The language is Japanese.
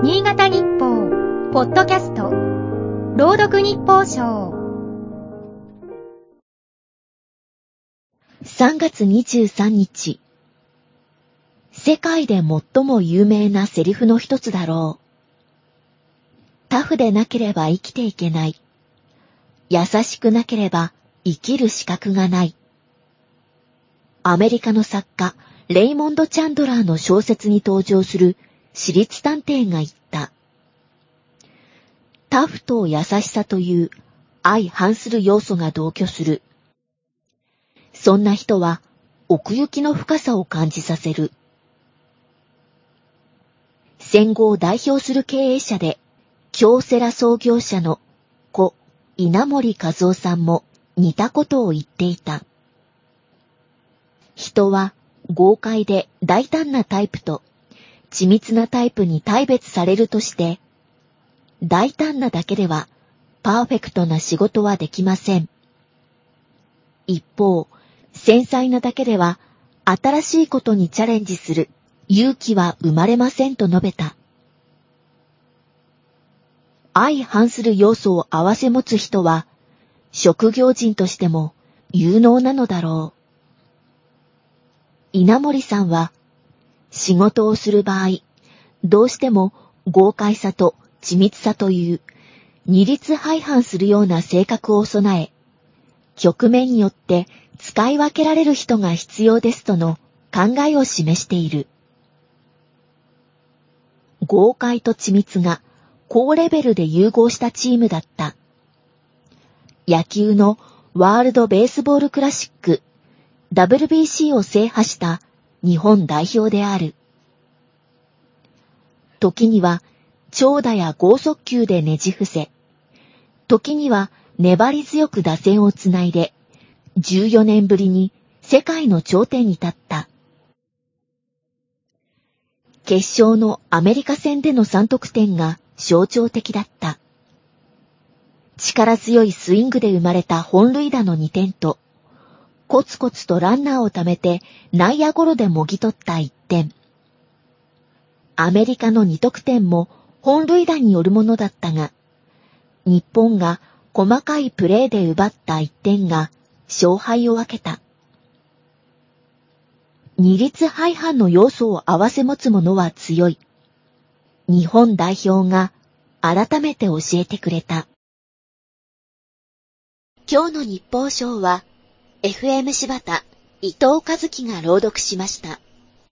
新潟日報、ポッドキャスト、朗読日報賞。3月23日。世界で最も有名なセリフの一つだろう。タフでなければ生きていけない。優しくなければ生きる資格がない。アメリカの作家、レイモンド・チャンドラーの小説に登場する私立探偵が言った。タフと優しさという相反する要素が同居する。そんな人は奥行きの深さを感じさせる。戦後を代表する経営者で、京セラ創業者の故稲森和夫さんも似たことを言っていた。人は豪快で大胆なタイプと緻密なタイプに大別されるとして、大胆なだけではパーフェクトな仕事はできません。一方、繊細なだけでは新しいことにチャレンジする勇気は生まれませんと述べた。相反する要素を合わせ持つ人は、職業人としても有能なのだろう。稲森さんは、仕事をする場合、どうしても豪快さと緻密さという二律背反するような性格を備え、局面によって使い分けられる人が必要ですとの考えを示している。豪快と緻密が高レベルで融合したチームだった。野球のワールドベースボールクラシック WBC を制覇した日本代表である。時には長打や剛速球でねじ伏せ、時には粘り強く打線をつないで、14年ぶりに世界の頂点に立った。決勝のアメリカ戦での3得点が象徴的だった。力強いスイングで生まれた本塁打の2点と、コツコツとランナーを貯めて内野ゴロでもぎ取った1点。アメリカの2得点も本塁打によるものだったが、日本が細かいプレーで奪った1点が勝敗を分けた。二律背反の要素を合わせ持つ者は強い。日本代表が改めて教えてくれた。今日の日報賞は、FM 柴田伊藤和樹が朗読しました。